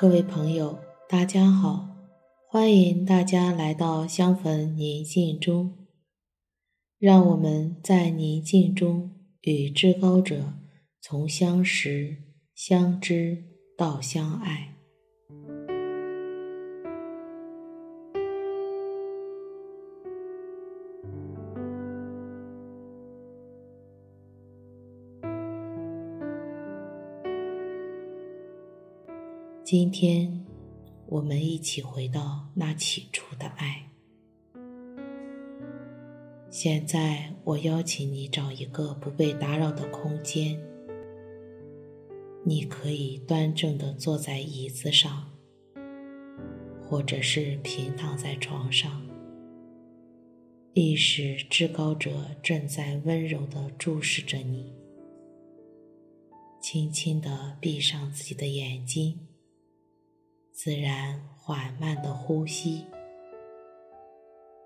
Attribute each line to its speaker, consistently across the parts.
Speaker 1: 各位朋友，大家好，欢迎大家来到香焚宁静中，让我们在宁静中与至高者从相识、相知到相爱。今天，我们一起回到那起初的爱。现在，我邀请你找一个不被打扰的空间。你可以端正地坐在椅子上，或者是平躺在床上。意识至高者正在温柔地注视着你。轻轻地闭上自己的眼睛。自然缓慢的呼吸。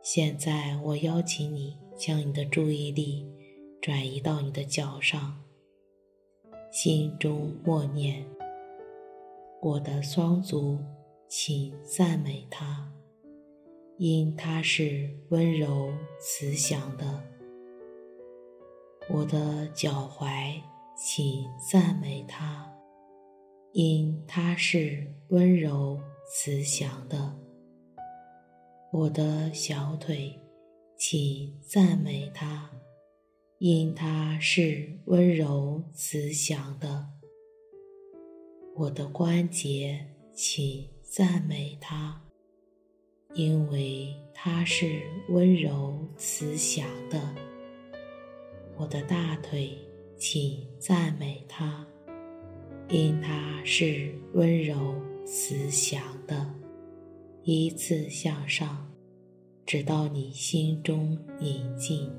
Speaker 1: 现在，我邀请你将你的注意力转移到你的脚上，心中默念：“我的双足，请赞美它，因它是温柔慈祥的。我的脚踝，请赞美它。”因它是温柔慈祥的，我的小腿，请赞美它；因它是温柔慈祥的，我的关节，请赞美它；因为它是温柔慈祥的，我的大腿，请赞美它。因它是温柔慈祥的，依次向上，直到你心中宁静。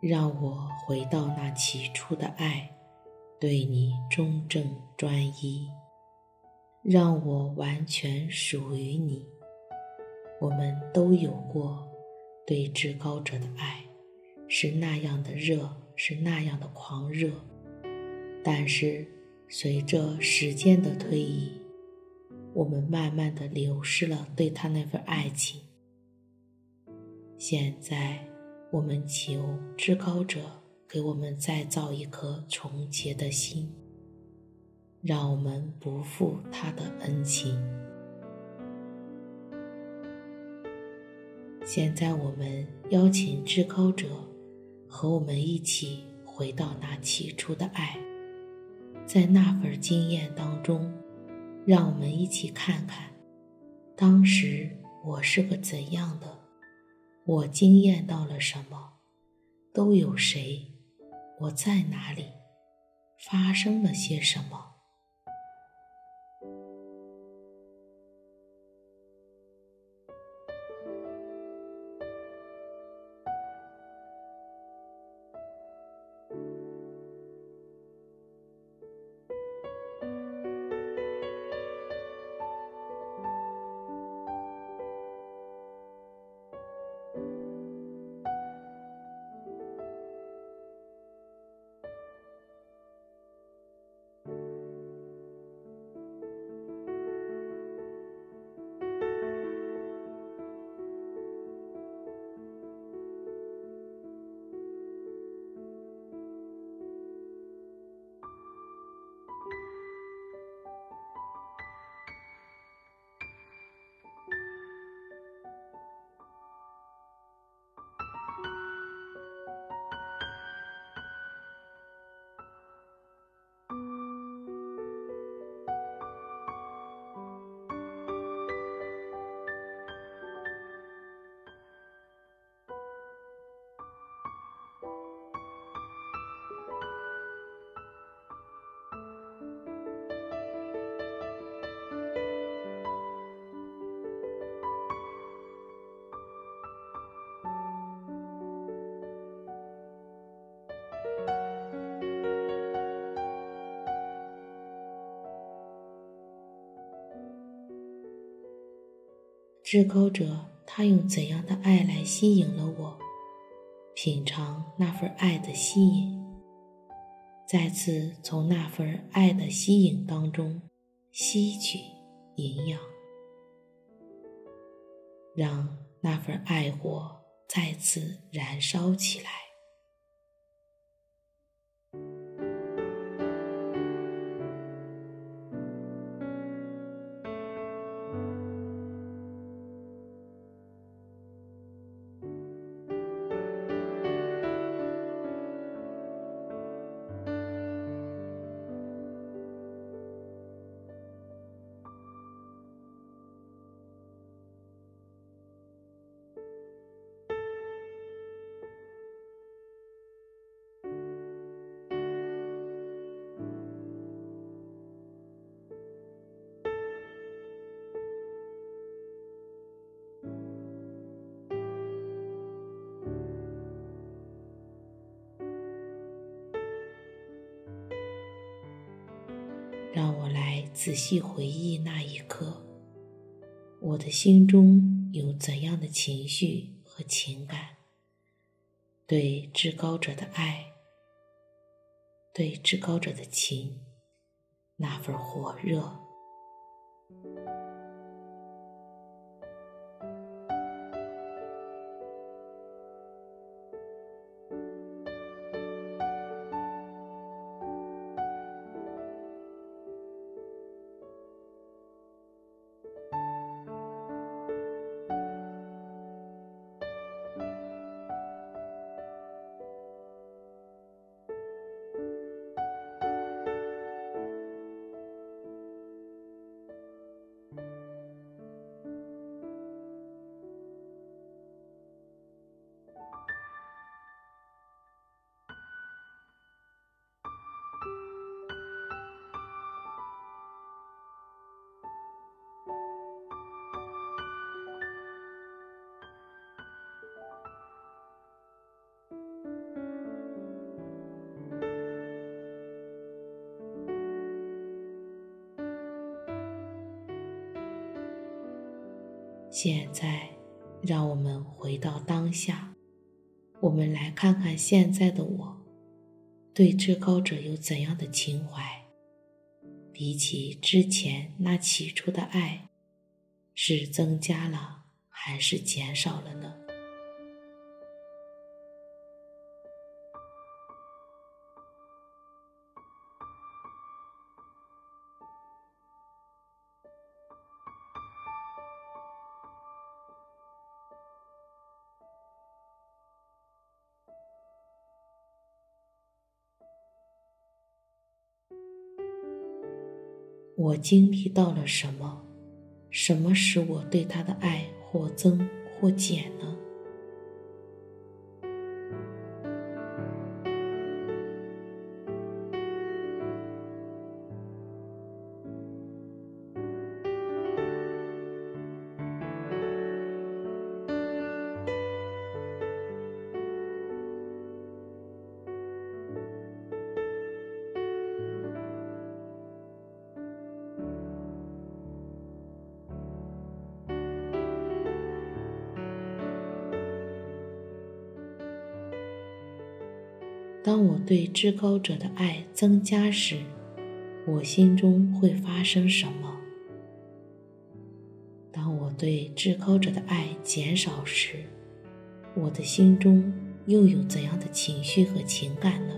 Speaker 1: 让我回到那起初的爱，对你忠正专一，让我完全属于你。我们都有过对至高者的爱，是那样的热，是那样的狂热。但是随着时间的推移，我们慢慢的流失了对他那份爱情。现在。我们求至高者给我们再造一颗纯洁的心，让我们不负他的恩情。现在，我们邀请至高者和我们一起回到那起初的爱，在那份经验当中，让我们一起看看，当时我是个怎样的。我惊艳到了什么？都有谁？我在哪里？发生了些什么？至高者他用怎样的爱来吸引了我，品尝那份爱的吸引，再次从那份爱的吸引当中吸取营养，让那份爱火再次燃烧起来。让我来仔细回忆那一刻，我的心中有怎样的情绪和情感？对至高者的爱，对至高者的情，那份火热。现在，让我们回到当下，我们来看看现在的我，对至高者有怎样的情怀？比起之前那起初的爱，是增加了还是减少了呢？我经历到了什么？什么使我对他的爱或增或减呢？当我对至高者的爱增加时，我心中会发生什么？当我对至高者的爱减少时，我的心中又有怎样的情绪和情感呢？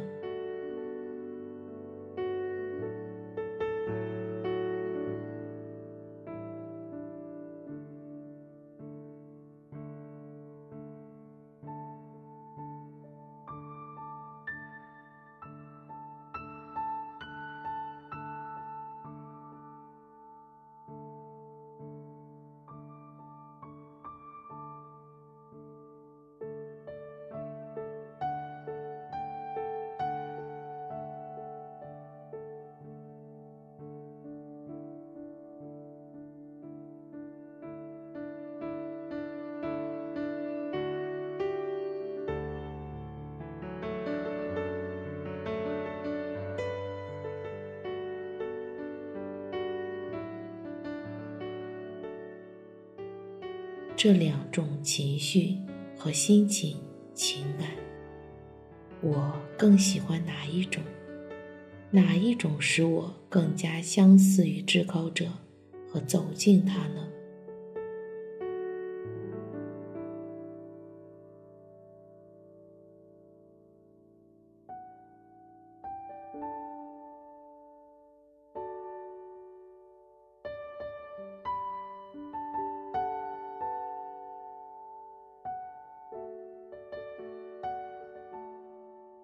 Speaker 1: 这两种情绪和心情、情感，我更喜欢哪一种？哪一种使我更加相似于至高者和走近他呢？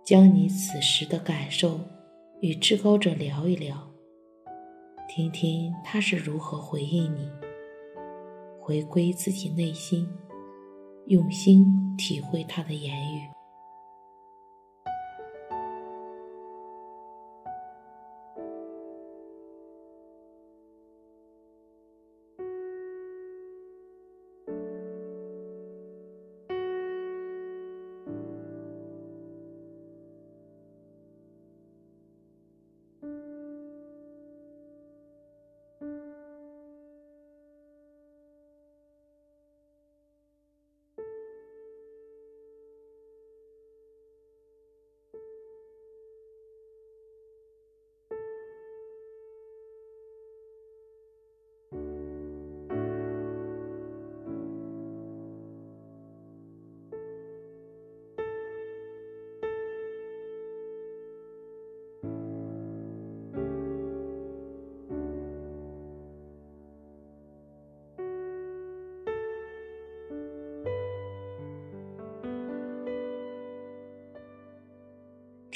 Speaker 1: 将你此时的感受与至高者聊一聊，听听他是如何回应你。回归自己内心，用心体会他的言语。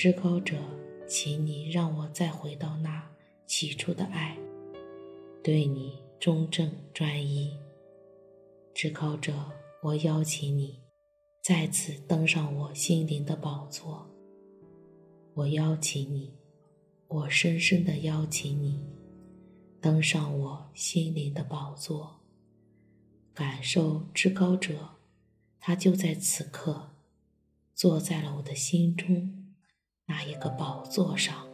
Speaker 1: 至高者，请你让我再回到那起初的爱，对你忠正专一。至高者，我邀请你再次登上我心灵的宝座。我邀请你，我深深的邀请你，登上我心灵的宝座，感受至高者，他就在此刻，坐在了我的心中。那一个宝座上。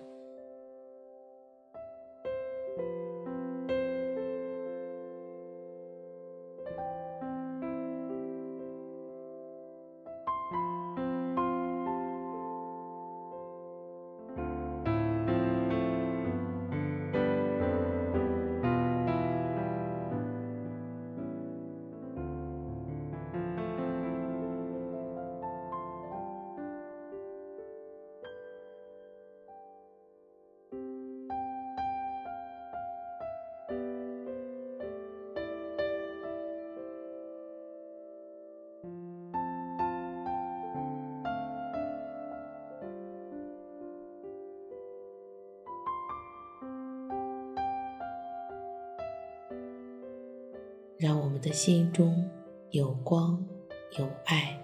Speaker 1: 让我们的心中有光有爱，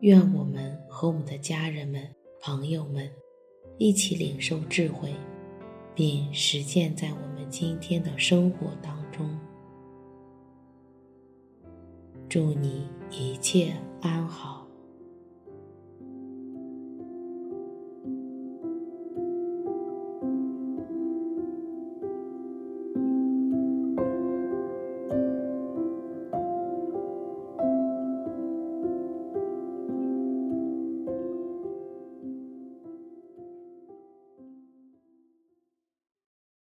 Speaker 1: 愿我们和我们的家人们、朋友们一起领受智慧，并实践在我们今天的生活当中。祝你一切安好。